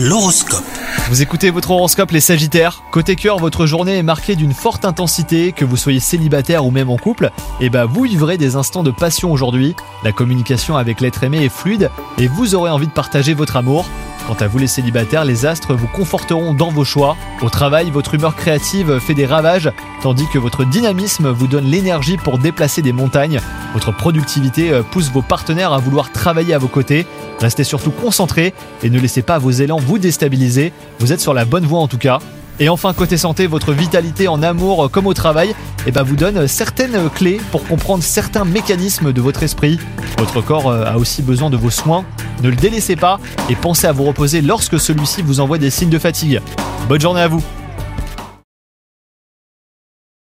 L'horoscope. Vous écoutez votre horoscope les Sagittaires. Côté cœur, votre journée est marquée d'une forte intensité, que vous soyez célibataire ou même en couple. Et bah vous vivrez des instants de passion aujourd'hui. La communication avec l'être aimé est fluide et vous aurez envie de partager votre amour. Quant à vous les célibataires, les astres vous conforteront dans vos choix. Au travail, votre humeur créative fait des ravages, tandis que votre dynamisme vous donne l'énergie pour déplacer des montagnes. Votre productivité euh, pousse vos partenaires à vouloir travailler à vos côtés. Restez surtout concentrés et ne laissez pas vos élans vous déstabiliser. Vous êtes sur la bonne voie en tout cas. Et enfin, côté santé, votre vitalité en amour comme au travail eh ben, vous donne certaines clés pour comprendre certains mécanismes de votre esprit. Votre corps euh, a aussi besoin de vos soins. Ne le délaissez pas et pensez à vous reposer lorsque celui-ci vous envoie des signes de fatigue. Bonne journée à vous